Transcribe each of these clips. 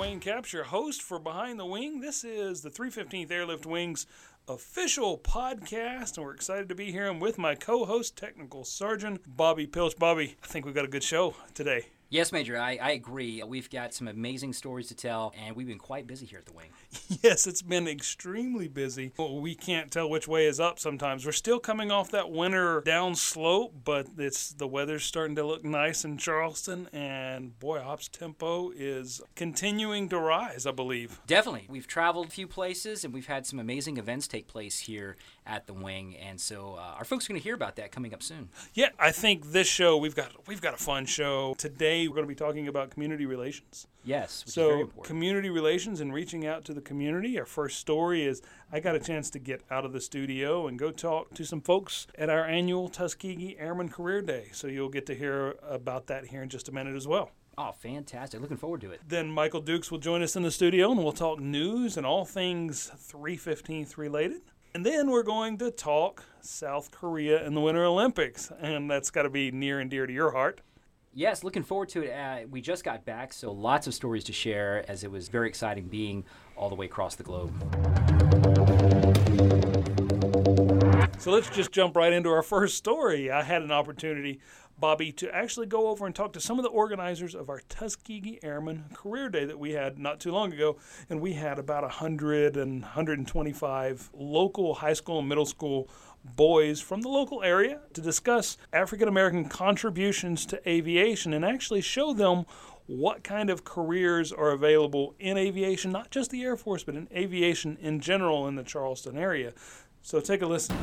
Wayne Capps, your host for Behind the Wing. This is the 315th Airlift Wings official podcast, and we're excited to be here. I'm with my co host, Technical Sergeant Bobby Pilch. Bobby, I think we've got a good show today. Yes, Major, I, I agree. We've got some amazing stories to tell, and we've been quite busy here at the Wing. Yes, it's been extremely busy. We can't tell which way is up sometimes. We're still coming off that winter down slope, but it's the weather's starting to look nice in Charleston, and boy, ops tempo is continuing to rise, I believe. Definitely. We've traveled a few places, and we've had some amazing events take place here at the Wing, and so uh, our folks are going to hear about that coming up soon. Yeah, I think this show we've got we've got a fun show today. We're going to be talking about community relations. Yes, which is very So, important. community relations and reaching out to the community. Our first story is I got a chance to get out of the studio and go talk to some folks at our annual Tuskegee Airman Career Day. So, you'll get to hear about that here in just a minute as well. oh, fantastic! Looking forward to it. Then, Michael Dukes will join us in the studio and we'll talk news and all things 315th related. And then we're going to talk South Korea and the Winter Olympics. And that's got to be near and dear to your heart. Yes, looking forward to it. Uh, we just got back, so lots of stories to share, as it was very exciting being all the way across the globe. So let's just jump right into our first story. I had an opportunity, Bobby, to actually go over and talk to some of the organizers of our Tuskegee Airmen Career Day that we had not too long ago. And we had about 100 and 125 local high school and middle school boys from the local area to discuss African American contributions to aviation and actually show them what kind of careers are available in aviation, not just the Air Force, but in aviation in general in the Charleston area. So take a listen.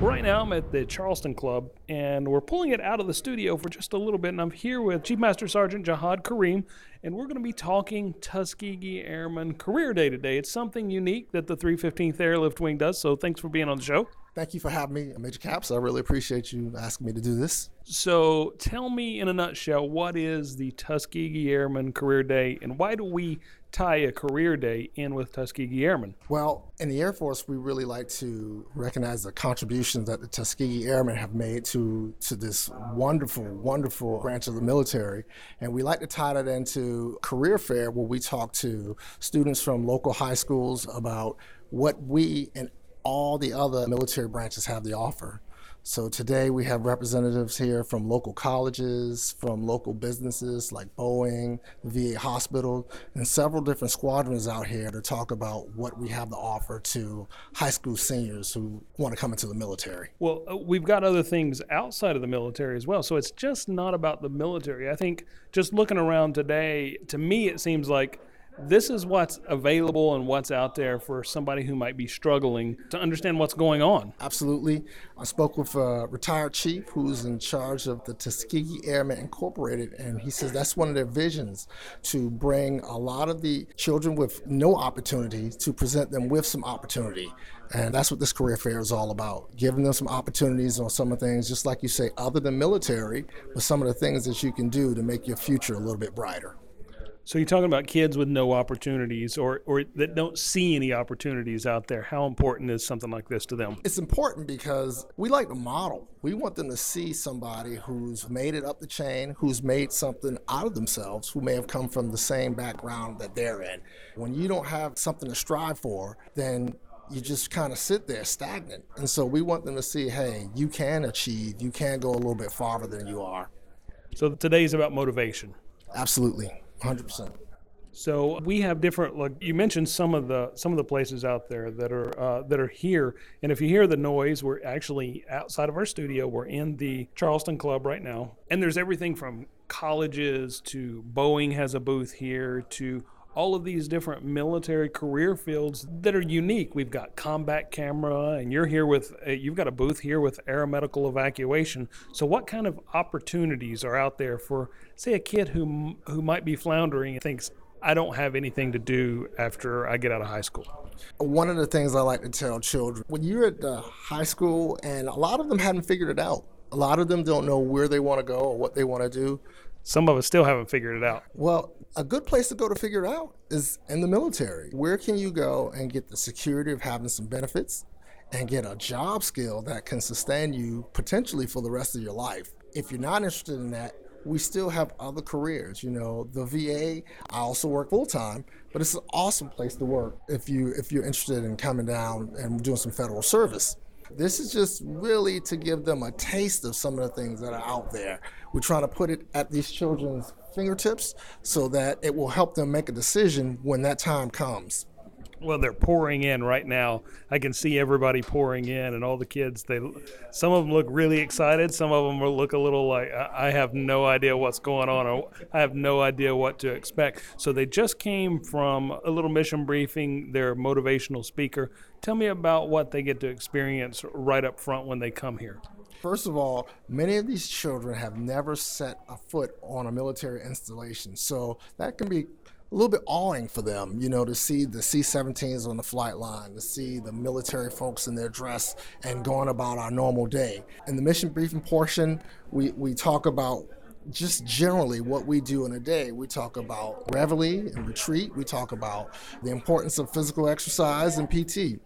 Right now, I'm at the Charleston Club, and we're pulling it out of the studio for just a little bit. And I'm here with Chief Master Sergeant Jihad Kareem, and we're going to be talking Tuskegee Airman Career Day today. It's something unique that the 315th Airlift Wing does, so thanks for being on the show. Thank you for having me, Major Capps. I really appreciate you asking me to do this. So, tell me in a nutshell, what is the Tuskegee Airman Career Day, and why do we tie a career day in with Tuskegee Airmen? Well, in the Air Force, we really like to recognize the contributions that the Tuskegee Airmen have made to, to this wonderful, wonderful branch of the military. And we like to tie that into career fair where we talk to students from local high schools about what we and all the other military branches have to offer. So today we have representatives here from local colleges, from local businesses like Boeing, VA hospital, and several different squadrons out here to talk about what we have to offer to high school seniors who want to come into the military. Well, uh, we've got other things outside of the military as well. So it's just not about the military. I think just looking around today, to me, it seems like this is what's available and what's out there for somebody who might be struggling to understand what's going on. Absolutely. I spoke with a retired chief who's in charge of the Tuskegee Airmen Incorporated, and he says that's one of their visions to bring a lot of the children with no opportunity to present them with some opportunity. And that's what this career fair is all about giving them some opportunities on some of the things, just like you say, other than military, but some of the things that you can do to make your future a little bit brighter. So you're talking about kids with no opportunities or, or that don't see any opportunities out there. How important is something like this to them? It's important because we like to model. We want them to see somebody who's made it up the chain, who's made something out of themselves, who may have come from the same background that they're in. When you don't have something to strive for, then you just kind of sit there stagnant. And so we want them to see, hey, you can achieve, you can go a little bit farther than you are. So today's about motivation. Absolutely, 100%. So we have different. Like you mentioned, some of the some of the places out there that are uh, that are here. And if you hear the noise, we're actually outside of our studio. We're in the Charleston Club right now, and there's everything from colleges to Boeing has a booth here to all of these different military career fields that are unique. We've got combat camera, and you're here with uh, you've got a booth here with aeromedical evacuation. So, what kind of opportunities are out there for, say, a kid who who might be floundering and thinks, I don't have anything to do after I get out of high school? One of the things I like to tell children when you're at the high school, and a lot of them haven't figured it out. A lot of them don't know where they want to go or what they want to do. Some of us still haven't figured it out. Well, a good place to go to figure it out is in the military. Where can you go and get the security of having some benefits and get a job skill that can sustain you potentially for the rest of your life? If you're not interested in that, we still have other careers. You know, the VA, I also work full time, but it's an awesome place to work if you if you're interested in coming down and doing some federal service. This is just really to give them a taste of some of the things that are out there. We're trying to put it at these children's fingertips so that it will help them make a decision when that time comes well they're pouring in right now. I can see everybody pouring in and all the kids they some of them look really excited some of them look a little like i have no idea what's going on or i have no idea what to expect. So they just came from a little mission briefing their motivational speaker. Tell me about what they get to experience right up front when they come here. First of all, many of these children have never set a foot on a military installation, so that can be a little bit awing for them, you know, to see the C 17s on the flight line, to see the military folks in their dress and going about our normal day. In the mission briefing portion, we, we talk about just generally what we do in a day. We talk about reveille and retreat, we talk about the importance of physical exercise and PT.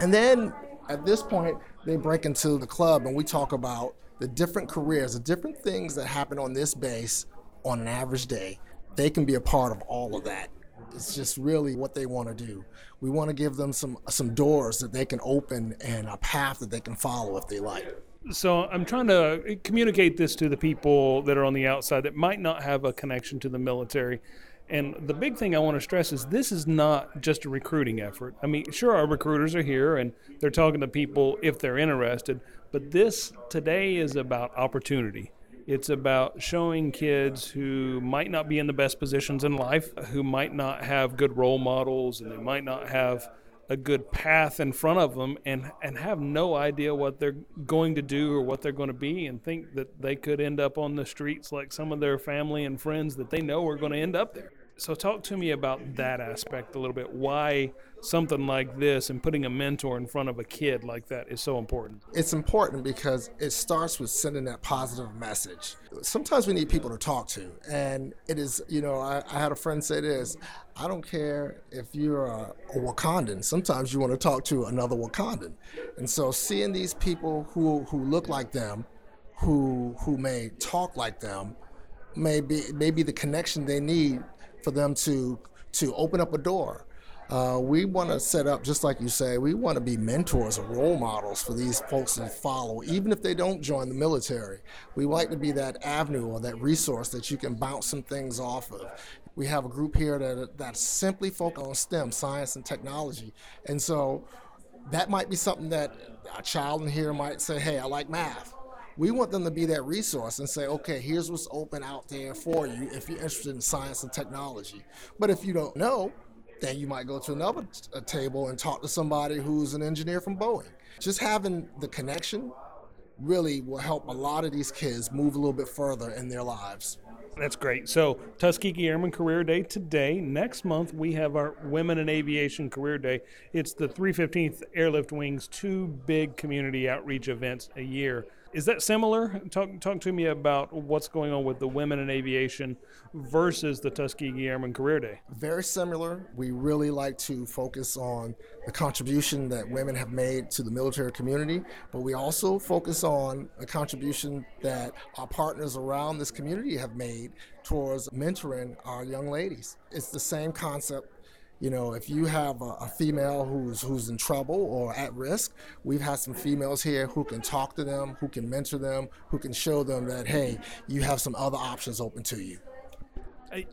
And then at this point, they break into the club and we talk about the different careers, the different things that happen on this base on an average day they can be a part of all of that. It's just really what they want to do. We want to give them some some doors that they can open and a path that they can follow if they like. So I'm trying to communicate this to the people that are on the outside that might not have a connection to the military. And the big thing I want to stress is this is not just a recruiting effort. I mean, sure, our recruiters are here and they're talking to people if they're interested, but this today is about opportunity. It's about showing kids who might not be in the best positions in life, who might not have good role models, and they might not have a good path in front of them and, and have no idea what they're going to do or what they're going to be and think that they could end up on the streets like some of their family and friends that they know are going to end up there. So, talk to me about that aspect a little bit. Why something like this and putting a mentor in front of a kid like that is so important? It's important because it starts with sending that positive message. Sometimes we need people to talk to. And it is, you know, I, I had a friend say this I don't care if you're a, a Wakandan, sometimes you want to talk to another Wakandan. And so, seeing these people who, who look like them, who, who may talk like them, may be, may be the connection they need for them to to open up a door. Uh, we want to set up, just like you say, we want to be mentors or role models for these folks to follow, even if they don't join the military. We like to be that avenue or that resource that you can bounce some things off of. We have a group here that that simply focus on STEM, science and technology, and so that might be something that a child in here might say, "Hey, I like math." We want them to be that resource and say, okay, here's what's open out there for you if you're interested in science and technology. But if you don't know, then you might go to another table and talk to somebody who's an engineer from Boeing. Just having the connection really will help a lot of these kids move a little bit further in their lives. That's great. So, Tuskegee Airmen Career Day today. Next month, we have our Women in Aviation Career Day. It's the 315th Airlift Wing's two big community outreach events a year. Is that similar? Talk, talk to me about what's going on with the women in aviation versus the Tuskegee Airmen Career Day. Very similar. We really like to focus on the contribution that women have made to the military community, but we also focus on the contribution that our partners around this community have made towards mentoring our young ladies. It's the same concept you know, if you have a, a, female who's who's in trouble or at risk, we've had some females here who can talk to them, who can mentor them, who can show them that hey, you have some other options open to you.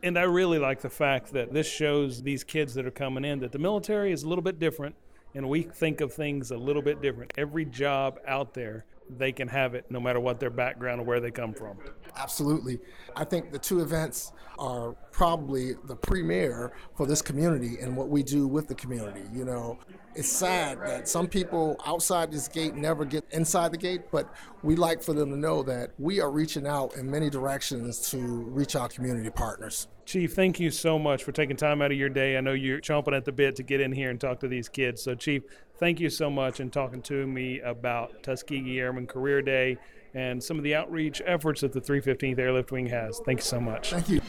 And I really like the fact that this shows these kids that are coming in that the military is a little bit different and we think of things a little bit different. Every job out there they can have it no matter what their background or where they come from. Absolutely. I think the two events are probably the premier for this community and what we do with the community. You know, it's sad that some people outside this gate never get inside the gate, but we like for them to know that we are reaching out in many directions to reach our community partners. Chief, thank you so much for taking time out of your day. I know you're chomping at the bit to get in here and talk to these kids. So, Chief, thank you so much and talking to me about Tuskegee Airmen Career Day and some of the outreach efforts that the 315th Airlift Wing has. Thank you so much. Thank you.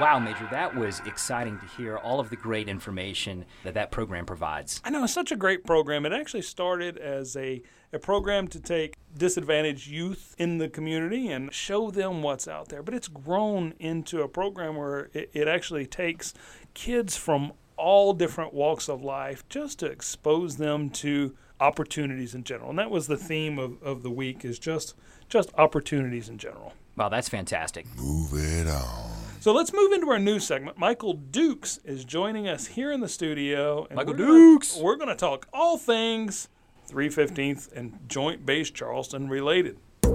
Wow, Major, that was exciting to hear all of the great information that that program provides. I know it's such a great program. It actually started as a, a program to take disadvantaged youth in the community and show them what's out there. But it's grown into a program where it, it actually takes kids from all different walks of life just to expose them to opportunities in general. And that was the theme of, of the week is just just opportunities in general. Wow, that's fantastic. Move it on. So let's move into our news segment. Michael Dukes is joining us here in the studio. And Michael we're Dukes. Gonna, we're going to talk all things 315th and Joint Base Charleston related. All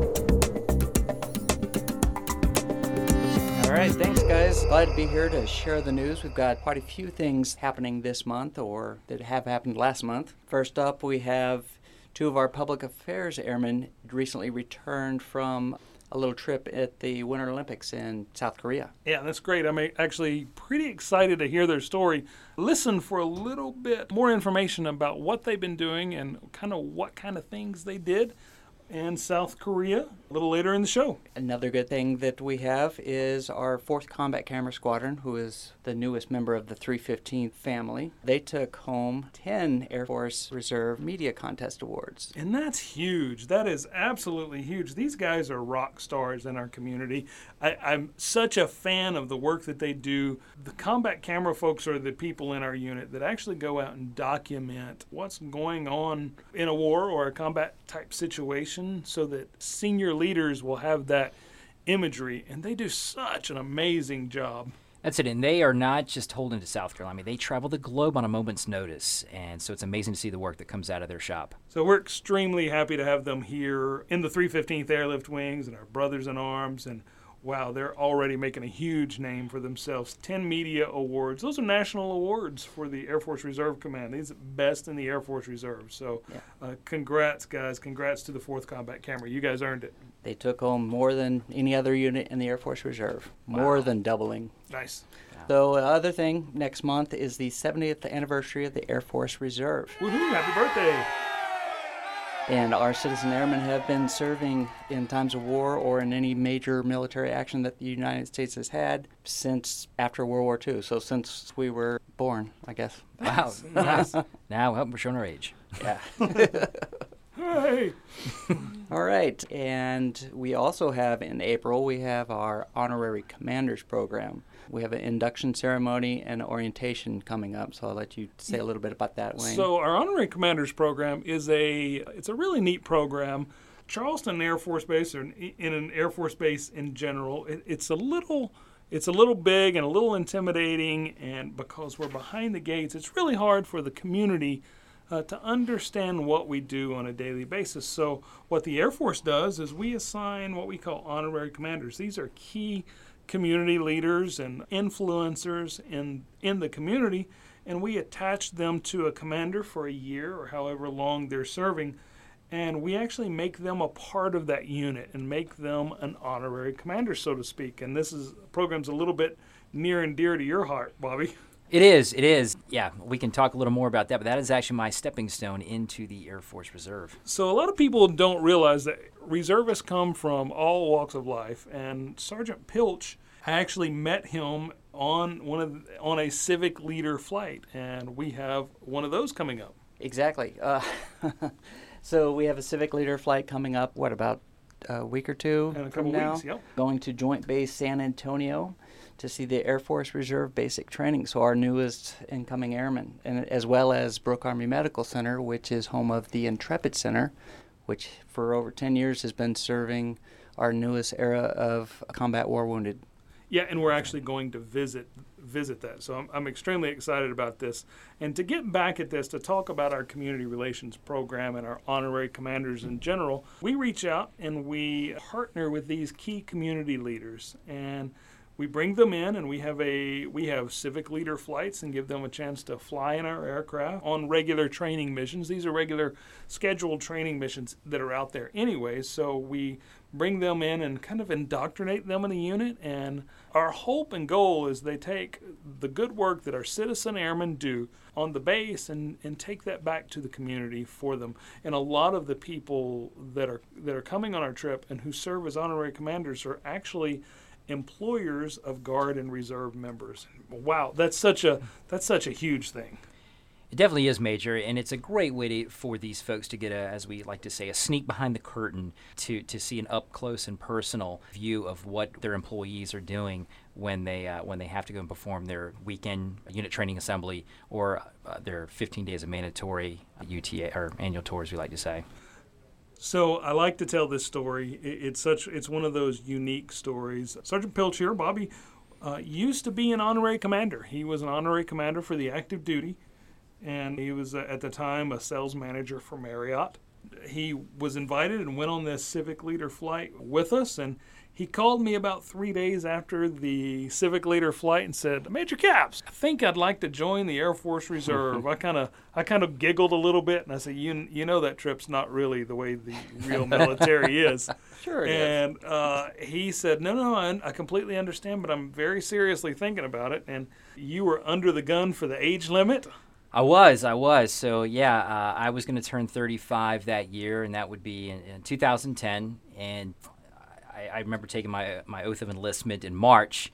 right, thanks, guys. Glad to be here to share the news. We've got quite a few things happening this month or that have happened last month. First up, we have two of our public affairs airmen recently returned from a little trip at the Winter Olympics in South Korea. Yeah, that's great. I'm actually pretty excited to hear their story. Listen for a little bit more information about what they've been doing and kind of what kind of things they did in South Korea a little later in the show. Another good thing that we have is our 4th Combat Camera Squadron, who is the newest member of the 315th family. They took home 10 Air Force Reserve Media Contest Awards. And that's huge. That is absolutely huge. These guys are rock stars in our community. I, I'm such a fan of the work that they do. The combat camera folks are the people in our unit that actually go out and document what's going on in a war or a combat type situation so that senior leaders will have that imagery. And they do such an amazing job. That's it. And they are not just holding to South Carolina. I mean, they travel the globe on a moment's notice. And so it's amazing to see the work that comes out of their shop. So we're extremely happy to have them here in the 315th Airlift Wings and our brothers in arms. And wow, they're already making a huge name for themselves. 10 media awards. Those are national awards for the Air Force Reserve Command. These are best in the Air Force Reserve. So Yeah. uh, congrats, guys. Congrats to the 4th Combat Camera. You guys earned it. They took home more than any other unit in the Air Force Reserve, more than doubling. Nice. So, the other thing next month is the 70th anniversary of the Air Force Reserve. Woohoo, happy birthday. And our citizen airmen have been serving in times of war or in any major military action that the United States has had since after World War II. So, since we were born, I guess. Wow. Nice. now well, we're showing our age. Yeah. hey. All right. And we also have in April, we have our honorary commanders program. We have an induction ceremony and orientation coming up. So I'll let you say a little bit about that, Wayne. So our honorary commanders program is a it's a really neat program. Charleston Air Force Base, or in an Air Force base in general, it, it's a little it's a little big and a little intimidating, and because we're behind the gates, it's really hard for the community uh, to understand what we do on a daily basis. So what the Air Force does is we assign what we call honorary commanders. These are key community leaders and influencers in in the community and we attach them to a commander for a year or however long they're serving and we actually make them a part of that unit and make them an honorary commander so to speak. And this is program's a little bit near and dear to your heart bobby It is. It is. Yeah, we can talk a little more about that, but that is actually my stepping stone into the Air Force Reserve. So a lot of people don't realize that reservists come from all walks of life, and Sergeant Pilch, I actually met him on one of on a civic leader flight, and we have one of those coming up. Exactly. Uh, so we have a civic leader flight coming up. What about a week or two In a from couple now? weeks, yep. Going to Joint Base San Antonio to see the Air Force Reserve basic training. So our newest incoming airmen, and as well as Brooke Army Medical Center, which is home of the Intrepid Center, which for over 10 years has been serving our newest era of combat war wounded Yeah, and we're actually going to visit visit that. So I'm, I'm extremely excited about this. And to get back at this, to talk about our community relations program and our honorary commanders in general, we reach out and we partner with these key community leaders and we bring them in and we have a we have civic leader flights and give them a chance to fly in our aircraft on regular training missions. These are regular scheduled training missions that are out there anyway. So we bring them in and kind of indoctrinate them in the unit. And our hope and goal is they take the good work that our citizen airmen do on the base and, and take that back to the community for them. And a lot of the people that are that are coming on our trip and who serve as honorary commanders are actually employers of Guard and Reserve members. Wow, that's such a that's such a huge thing. It definitely is major, and it's a great way to, for these folks to get a, as we like to say, a sneak behind the curtain to, to see an up close and personal view of what their employees are doing when they uh, when they have to go and perform their weekend unit training assembly or uh, their 15 days of mandatory UTA or annual tours, we like to say. So I like to tell this story. It's such it's one of those unique stories. Sergeant Pilch here, Bobby, uh, used to be an honorary commander. He was an honorary commander for the active duty and he was uh, at the time a sales manager for Marriott. He was invited and went on this civic leader flight with us, and he called me about three days after the civic leader flight and said, "Major Capps, I think I'd like to join the Air Force Reserve." I kind of, I kind of giggled a little bit, and I said, "You, you know that trip's not really the way the real military is." Sure, and uh, he said, "No, no, I, I completely understand, but I'm very seriously thinking about it." And you were under the gun for the age limit. I was, I was. So yeah, uh, I was going to turn 35 that year, and that would be in, in 2010. And I, I, remember taking my my oath of enlistment in March,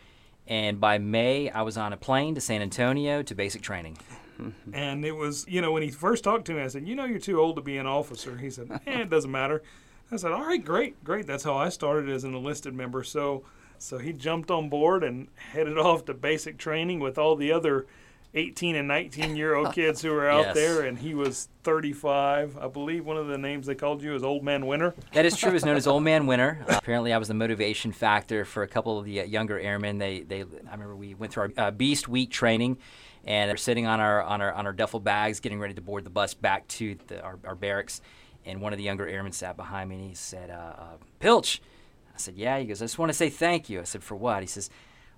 and by May I was on a plane to San Antonio to basic training. and it was, you know, when he first talked to me, I said, "You know, you're too old to be an officer." He said, "Eh, it doesn't matter." I said, "All right, great, great." That's how I started as an enlisted member. So, so he jumped on board and headed off to basic training with all the other 18 and 19 year old kids who were out Yes. there, and he was 35. I believe one of the names they called you is Old Man Winter. That is true. It was known as Old Man Winter. Uh, apparently, I was the motivation factor for a couple of the uh, younger airmen. They, they, I remember we went through our uh, Beast Week training, and we're sitting on our on our on our duffel bags, getting ready to board the bus back to the, our, our barracks. And one of the younger airmen sat behind me, and he said, uh, uh, "Pilch." I said, "Yeah." He goes, "I just want to say thank you." I said, "For what?" He says.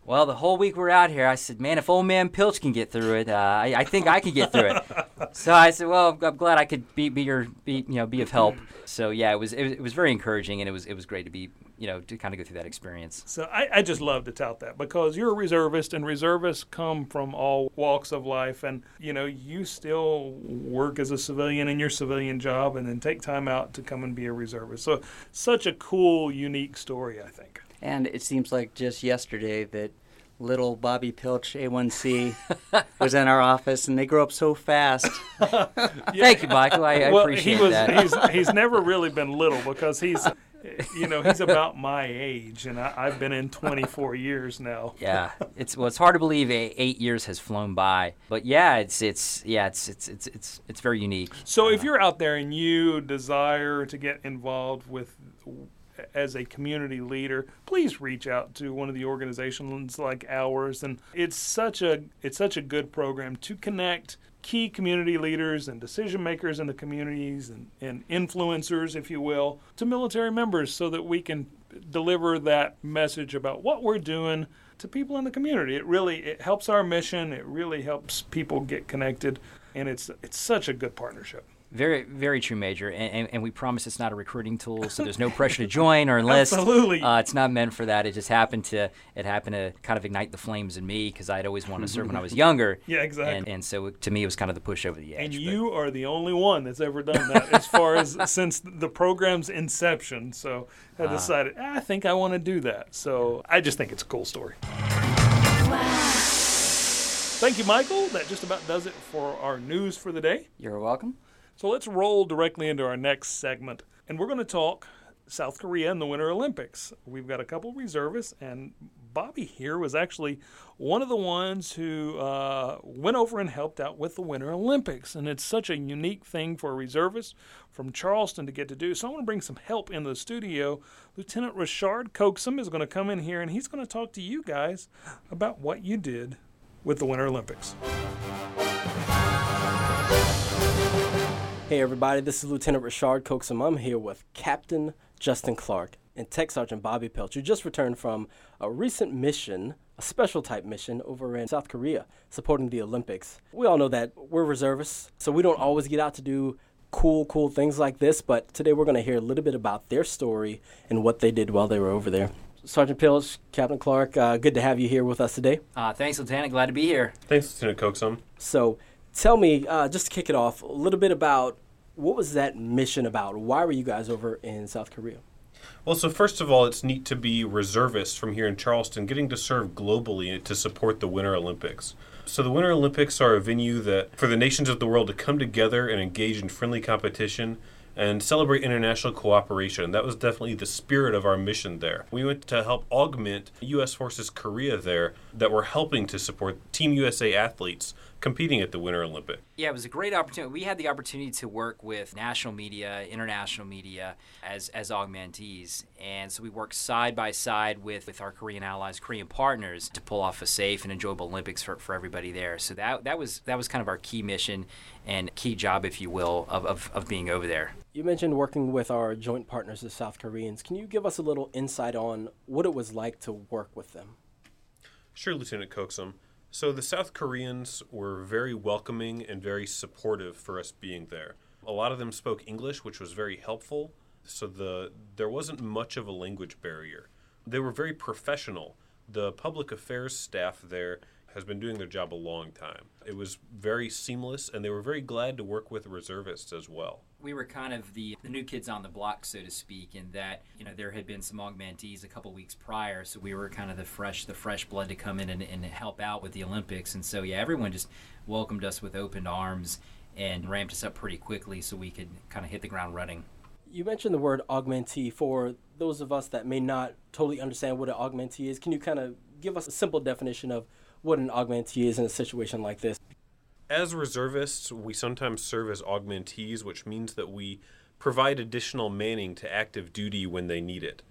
Well, the whole week we're out here, I said, "Man, if old man Pilch can get through it, uh, I, I think I can get through it." so I said, "Well, I'm glad I could be, be your, be, you know, be of help." So yeah, it was, it was, it was very encouraging, and it was, it was great to be, you know, to kind of go through that experience. So I, I just love to tout that because you're a reservist, and reservists come from all walks of life, and you know you still work as a civilian in your civilian job, and then take time out to come and be a reservist. So such a cool, unique story, I think. And it seems like just yesterday that little Bobby Pilch A1C was in our office, and they grow up so fast. Thank you, Michael. I, I well, appreciate he was that. he's he's never really been little because he's you know he's about my age, and I, I've been in 24 years now. yeah, it's well, it's hard to believe eight, eight years has flown by, but yeah, it's it's yeah, it's it's it's it's it's very unique. So if uh, you're out there and you desire to get involved with as a community leader, please reach out to one of the organizations like ours. And it's such a it's such a good program to connect key community leaders and decision makers in the communities and, and influencers if you will to military members so that we can deliver that message about what we're doing to people in the community. It really it helps our mission. It really helps people get connected. And it's it's such a good partnership Very, very true, Major. And, and, and we promise it's not a recruiting tool, so there's no pressure to join or enlist. Absolutely. Uh, it's not meant for that. It just happened to it happened to kind of ignite the flames in me because I'd always wanted to serve when I was younger. Yeah, exactly. And, and so to me, it was kind of the push over the edge. And but- you are the only one that's ever done that as far as since the program's inception. So I decided, "Ah, I think I want to do that. So I just think it's a cool story. Thank you, Michael. That just about does it for our news for the day. You're welcome. So let's roll directly into our next segment. And we're going to talk South Korea and the Winter Olympics. We've got a couple reservists, and Bobby here was actually one of the ones who uh, went over and helped out with the Winter Olympics. And it's such a unique thing for a reservist from Charleston to get to do. So I want to bring some help in the studio. Lieutenant Richard Coaxum is going to come in here, and he's going to talk to you guys about what you did with the Winter Olympics. Hey everybody, this is Lieutenant Richard Coaxum. I'm here with Captain Justin Clark and Tech Sergeant Bobby Pelch, who just returned from a recent mission, a special type mission over in South Korea, supporting the Olympics. We all know that we're reservists, so we don't always get out to do cool, cool things like this, but today we're going to hear a little bit about their story and what they did while they were over there. Sergeant Pelch, Captain Clark, uh, good to have you here with us today. Uh, thanks, Lieutenant. Glad to be here. Thanks, Lieutenant Coaxum. So, tell me, uh, just to kick it off, a little bit about what was that mission about? Why were you guys over in South Korea? Well, so first of all, it's neat to be reservists from here in Charleston, getting to serve globally to support the Winter Olympics. So the Winter Olympics are a venue that for the nations of the world to come together and engage in friendly competition and celebrate international cooperation. That was definitely the spirit of our mission there. We went to help augment U.S. Forces Korea there that were helping to support Team USA athletes competing at the Winter Olympic. Yeah, it was a great opportunity. We had the opportunity to work with national media, international media as, as augmentees. And so we worked side by side with, with our Korean allies, Korean partners to pull off a safe and enjoyable Olympics for, for everybody there. So that, that was that was kind of our key mission and key job, if you will, of, of, of being over there. You mentioned working with our joint partners, the South Koreans. Can you give us a little insight on what it was like to work with them? Sure, Lieutenant Coaxum. So the South Koreans were very welcoming and very supportive for us being there. A lot of them spoke English, which was very helpful. So the there wasn't much of a language barrier. They were very professional. The public affairs staff there has been doing their job a long time. It was very seamless, and they were very glad to work with reservists as well. We were kind of the, the new kids on the block, so to speak, in that you know there had been some augmentees a couple weeks prior, so we were kind of the fresh the fresh blood to come in and, and help out with the Olympics. And so yeah, everyone just welcomed us with open arms and ramped us up pretty quickly so we could kind of hit the ground running. You mentioned the word augmentee. For those of us that may not totally understand what an augmentee is, can you kind of give us a simple definition of what an augmentee is in a situation like this. As reservists, we sometimes serve as augmentees, which means that we provide additional manning to active duty when they need it.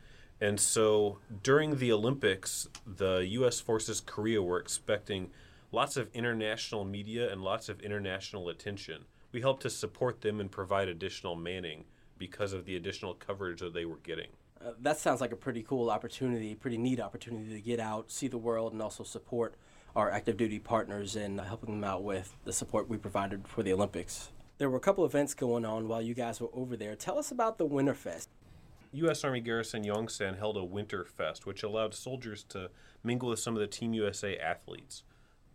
And so during the Olympics, the U.S. Forces Korea were expecting lots of international media and lots of international attention. We helped to support them and provide additional manning because of the additional coverage that they were getting. Uh, that sounds like a pretty cool opportunity, pretty neat opportunity to get out, see the world, and also support our active duty partners and helping them out with the support we provided for the Olympics. There were a couple events going on while you guys were over there. Tell us about the Winterfest. U.S. Army Garrison Yongsan held a Winter Fest, which allowed soldiers to mingle with some of the Team USA athletes.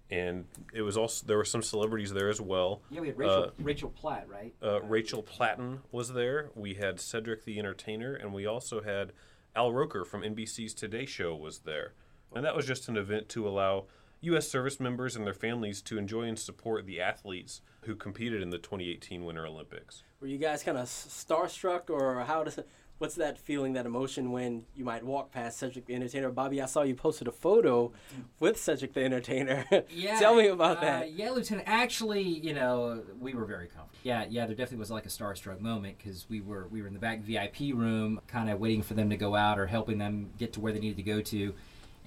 And it was also there were some celebrities there as well. Yeah, we had Rachel, uh, Rachel Platt, right? Uh, Rachel Platten was there. We had Cedric the Entertainer, and we also had Al Roker from NBC's Today Show was there. And that was just an event to allow U.S. service members and their families to enjoy and support the athletes who competed in the 2018 Winter Olympics. Were you guys kind of starstruck, or how does what's that feeling, that emotion when you might walk past Cedric the Entertainer? Bobby, I saw you posted a photo with Cedric the Entertainer. Yeah, tell me about uh, that. Yeah, Lieutenant. Actually, you know, we were very comfortable. Yeah, yeah, there definitely was like a starstruck moment because we were we were in the back VIP room, kind of waiting for them to go out or helping them get to where they needed to go to.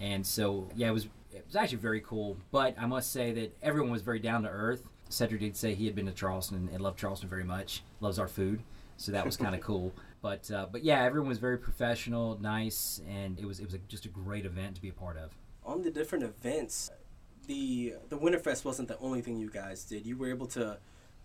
And so, yeah, it was it was actually very cool. But I must say that everyone was very down to earth. Cedric did say he had been to Charleston and loved Charleston very much. Loves our food, so that was kind of cool. But uh, but yeah, everyone was very professional, nice, and it was it was a, just a great event to be a part of. On the different events, the the Winterfest wasn't the only thing you guys did. You were able to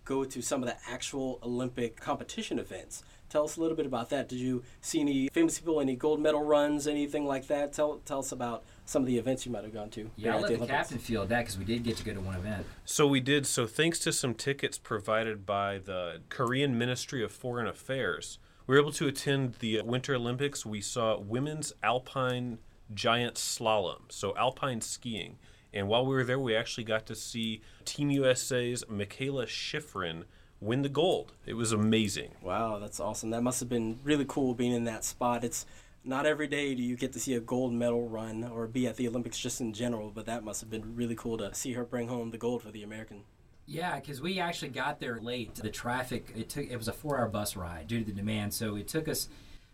go to some of the actual Olympic competition events. Tell us a little bit about that. Did you see any famous people, any gold medal runs, anything like that? Tell tell us about some of the events you might have gone to. Yeah, I'll let the, the captain field that because we did get to go to one event. So we did. So thanks to some tickets provided by the Korean Ministry of Foreign Affairs, we were able to attend the Winter Olympics. We saw women's alpine giant slalom, so alpine skiing. And while we were there, we actually got to see Team USA's Mikaela Shiffrin win the gold. It was amazing. Wow, that's awesome. That must have been really cool being in that spot. It's not every day do you get to see a gold medal run or be at the Olympics just in general, but that must have been really cool to see her bring home the gold for the American. Yeah, because we actually got there late. The traffic it took it was a four-hour bus ride due to the demand, so it took us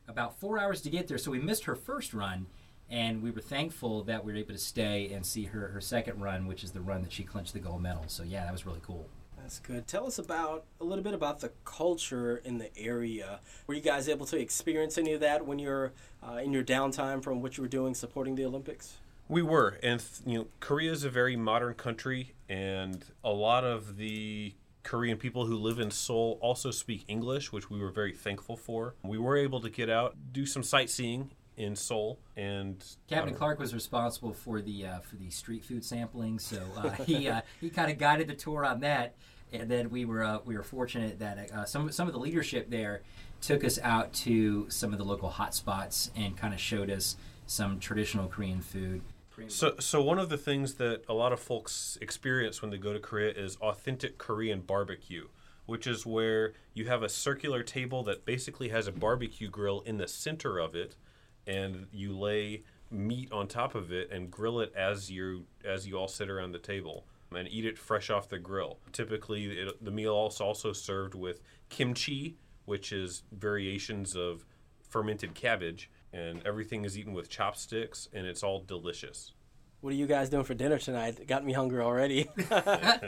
about four hours to get there. So we missed her first run, and we were thankful that we were able to stay and see her her second run, which is the run that she clinched the gold medal. So yeah, that was really cool. That's good. Tell us about a little bit about the culture in the area. Were you guys able to experience any of that when you're uh, in your downtime from what you were doing supporting the Olympics? We were, and you know, Korea is a very modern country, and a lot of the Korean people who live in Seoul also speak English, which we were very thankful for. We were able to get out, do some sightseeing in Seoul, and Captain Clark was responsible for the uh, for the street food sampling, so uh, he uh, he kind of guided the tour on that and then we were uh, we were fortunate that uh, some some of the leadership there took us out to some of the local hotspots and kind of showed us some traditional Korean food. So, so one of the things that a lot of folks experience when they go to Korea is authentic Korean barbecue, which is where you have a circular table that basically has a barbecue grill in the center of it, and you lay meat on top of it and grill it as you as you all sit around the table and eat it fresh off the grill. Typically, it, the meal is also served with kimchi, which is variations of fermented cabbage, and everything is eaten with chopsticks, and it's all delicious. What are you guys doing for dinner tonight? It got me hungry already. I,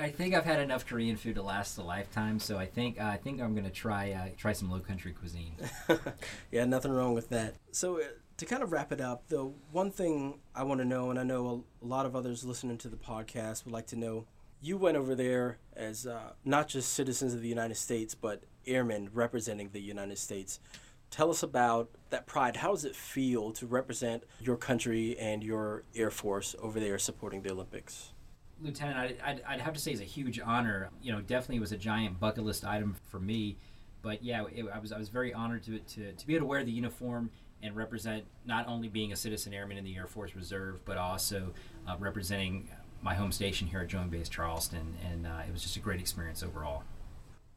I think I've had enough Korean food to last a lifetime, so I think uh, I think I'm gonna try uh, try some Low Country cuisine. yeah, nothing wrong with that. So uh, to kind of wrap it up, the one thing I want to know, and I know a, lot of others listening to the podcast would like to know, you went over there as uh, not just citizens of the United States, but airmen representing the United States. Tell us about that pride. How does it feel to represent your country and your Air Force over there supporting the Olympics? Lieutenant, I'd, I'd, I'd have to say it's a huge honor. You know, definitely was a giant bucket list item for me. But yeah, it, I was I was very honored to, to, to be able to wear the uniform and represent not only being a citizen airman in the Air Force Reserve, but also uh, representing my home station here at Joint Base Charleston. And uh, it was just a great experience overall.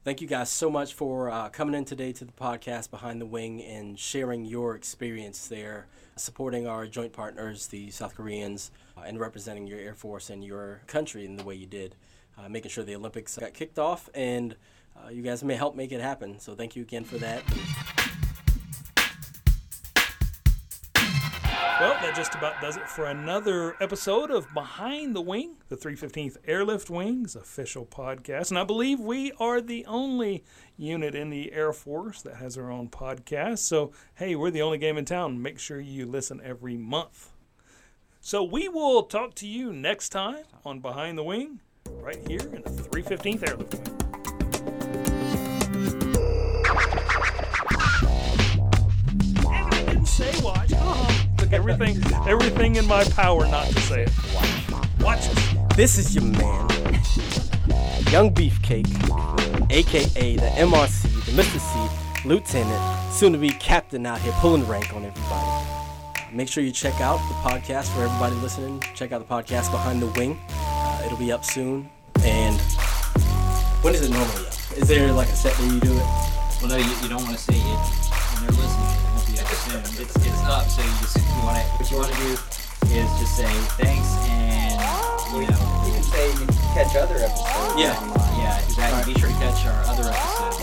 Thank you guys so much for uh, coming in today to the podcast Behind the Wing and sharing your experience there, supporting our joint partners, the South Koreans, uh, and representing your Air Force and your country in the way you did, uh, making sure the Olympics got kicked off, and uh, you guys may help make it happen. So thank you again for that. Well, that just about does it for another episode of Behind the Wing, the 315th Airlift Wing's official podcast. And I believe we are the only unit in the Air Force that has our own podcast. So, hey, we're the only game in town. Make sure you listen every month. So, we will talk to you next time on Behind the Wing, right here in the 315th Airlift Wing. Everything, everything in my power not to say it. Watch. Watch it. This is your man, Young Beefcake, aka the MRC, the Mr. C, Lieutenant, soon to be Captain out here pulling rank on everybody. Make sure you check out the podcast for everybody listening. Check out the podcast Behind the Wing. Uh, it'll be up soon. And when is it normally up? Is there like a set where you do it? Well, no, you, you don't want to say it when they're listening soon. It's, it's up, so you just you want to what you want to do is just say thanks and you know you can say you can catch other episodes. Yeah, yeah, exactly. Be sure to catch our other episodes.